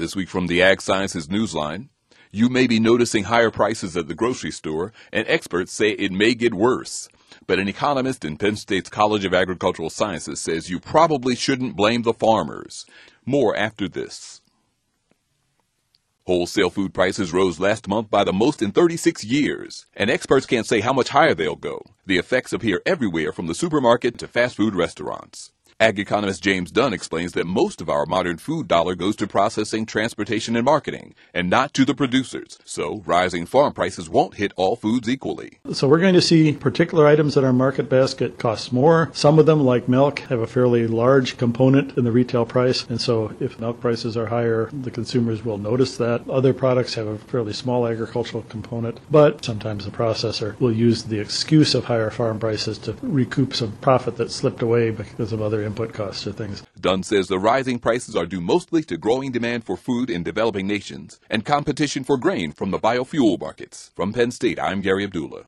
This week from the Ag Sciences Newsline, you may be noticing higher prices at the grocery store, and experts say it may get worse. But an economist in Penn State's College of Agricultural Sciences says you probably shouldn't blame the farmers. More after this. Wholesale food prices rose last month by the most in 36 years, and experts can't say how much higher they'll go. The effects appear everywhere from the supermarket to fast food restaurants. Ag economist James Dunn explains that most of our modern food dollar goes to processing, transportation, and marketing, and not to the producers. So, rising farm prices won't hit all foods equally. So, we're going to see particular items in our market basket cost more. Some of them, like milk, have a fairly large component in the retail price, and so if milk prices are higher, the consumers will notice that. Other products have a fairly small agricultural component, but sometimes the processor will use the excuse of higher farm prices to recoup some profit that slipped away because of other input costs or things. Dunn says the rising prices are due mostly to growing demand for food in developing nations and competition for grain from the biofuel markets. From Penn State, I'm Gary Abdullah.